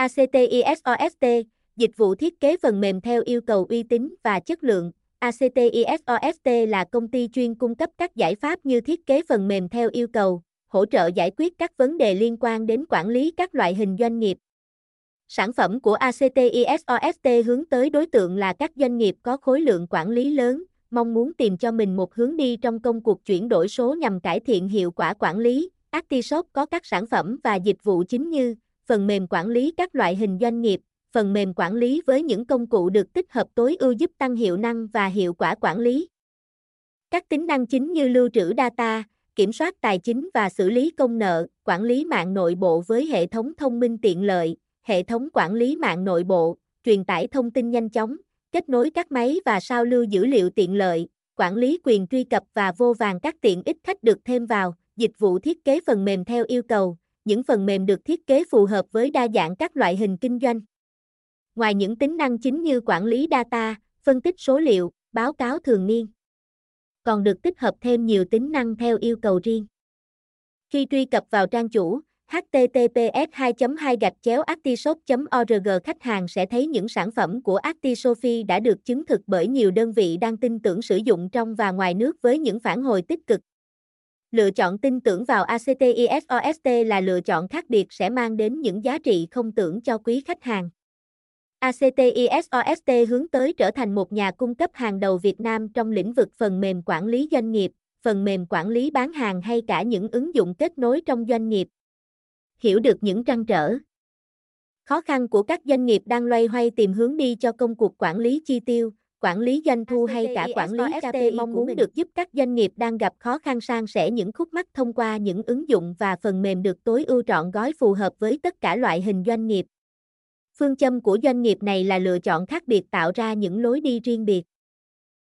ACTISOST, dịch vụ thiết kế phần mềm theo yêu cầu uy tín và chất lượng. ACTISOST là công ty chuyên cung cấp các giải pháp như thiết kế phần mềm theo yêu cầu, hỗ trợ giải quyết các vấn đề liên quan đến quản lý các loại hình doanh nghiệp. Sản phẩm của ACTISOST hướng tới đối tượng là các doanh nghiệp có khối lượng quản lý lớn, mong muốn tìm cho mình một hướng đi trong công cuộc chuyển đổi số nhằm cải thiện hiệu quả quản lý. Actishop có các sản phẩm và dịch vụ chính như phần mềm quản lý các loại hình doanh nghiệp, phần mềm quản lý với những công cụ được tích hợp tối ưu giúp tăng hiệu năng và hiệu quả quản lý. Các tính năng chính như lưu trữ data, kiểm soát tài chính và xử lý công nợ, quản lý mạng nội bộ với hệ thống thông minh tiện lợi, hệ thống quản lý mạng nội bộ, truyền tải thông tin nhanh chóng, kết nối các máy và sao lưu dữ liệu tiện lợi, quản lý quyền truy cập và vô vàng các tiện ích khách được thêm vào, dịch vụ thiết kế phần mềm theo yêu cầu, những phần mềm được thiết kế phù hợp với đa dạng các loại hình kinh doanh. Ngoài những tính năng chính như quản lý data, phân tích số liệu, báo cáo thường niên, còn được tích hợp thêm nhiều tính năng theo yêu cầu riêng. Khi truy cập vào trang chủ, https 2 2 gạch chéo org khách hàng sẽ thấy những sản phẩm của Actisophie đã được chứng thực bởi nhiều đơn vị đang tin tưởng sử dụng trong và ngoài nước với những phản hồi tích cực. Lựa chọn tin tưởng vào ACTISOST là lựa chọn khác biệt sẽ mang đến những giá trị không tưởng cho quý khách hàng. ACTISOST hướng tới trở thành một nhà cung cấp hàng đầu Việt Nam trong lĩnh vực phần mềm quản lý doanh nghiệp, phần mềm quản lý bán hàng hay cả những ứng dụng kết nối trong doanh nghiệp. Hiểu được những trăn trở, khó khăn của các doanh nghiệp đang loay hoay tìm hướng đi cho công cuộc quản lý chi tiêu, quản lý doanh thu hay cả quản lý KPI mong muốn được giúp các doanh nghiệp đang gặp khó khăn san sẻ những khúc mắc thông qua những ứng dụng và phần mềm được tối ưu trọn gói phù hợp với tất cả loại hình doanh nghiệp. Phương châm của doanh nghiệp này là lựa chọn khác biệt tạo ra những lối đi riêng biệt.